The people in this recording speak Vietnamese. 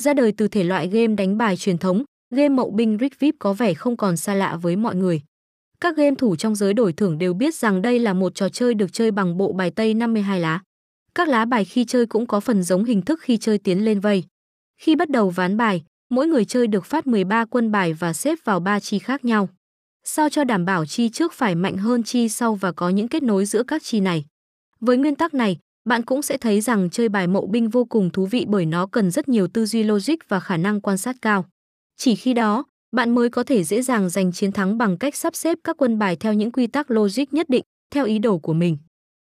Ra đời từ thể loại game đánh bài truyền thống, game mậu binh Rick Vip có vẻ không còn xa lạ với mọi người. Các game thủ trong giới đổi thưởng đều biết rằng đây là một trò chơi được chơi bằng bộ bài tây 52 lá. Các lá bài khi chơi cũng có phần giống hình thức khi chơi tiến lên vây. Khi bắt đầu ván bài, mỗi người chơi được phát 13 quân bài và xếp vào 3 chi khác nhau. Sao cho đảm bảo chi trước phải mạnh hơn chi sau và có những kết nối giữa các chi này. Với nguyên tắc này, bạn cũng sẽ thấy rằng chơi bài mậu binh vô cùng thú vị bởi nó cần rất nhiều tư duy logic và khả năng quan sát cao. Chỉ khi đó, bạn mới có thể dễ dàng giành chiến thắng bằng cách sắp xếp các quân bài theo những quy tắc logic nhất định, theo ý đồ của mình.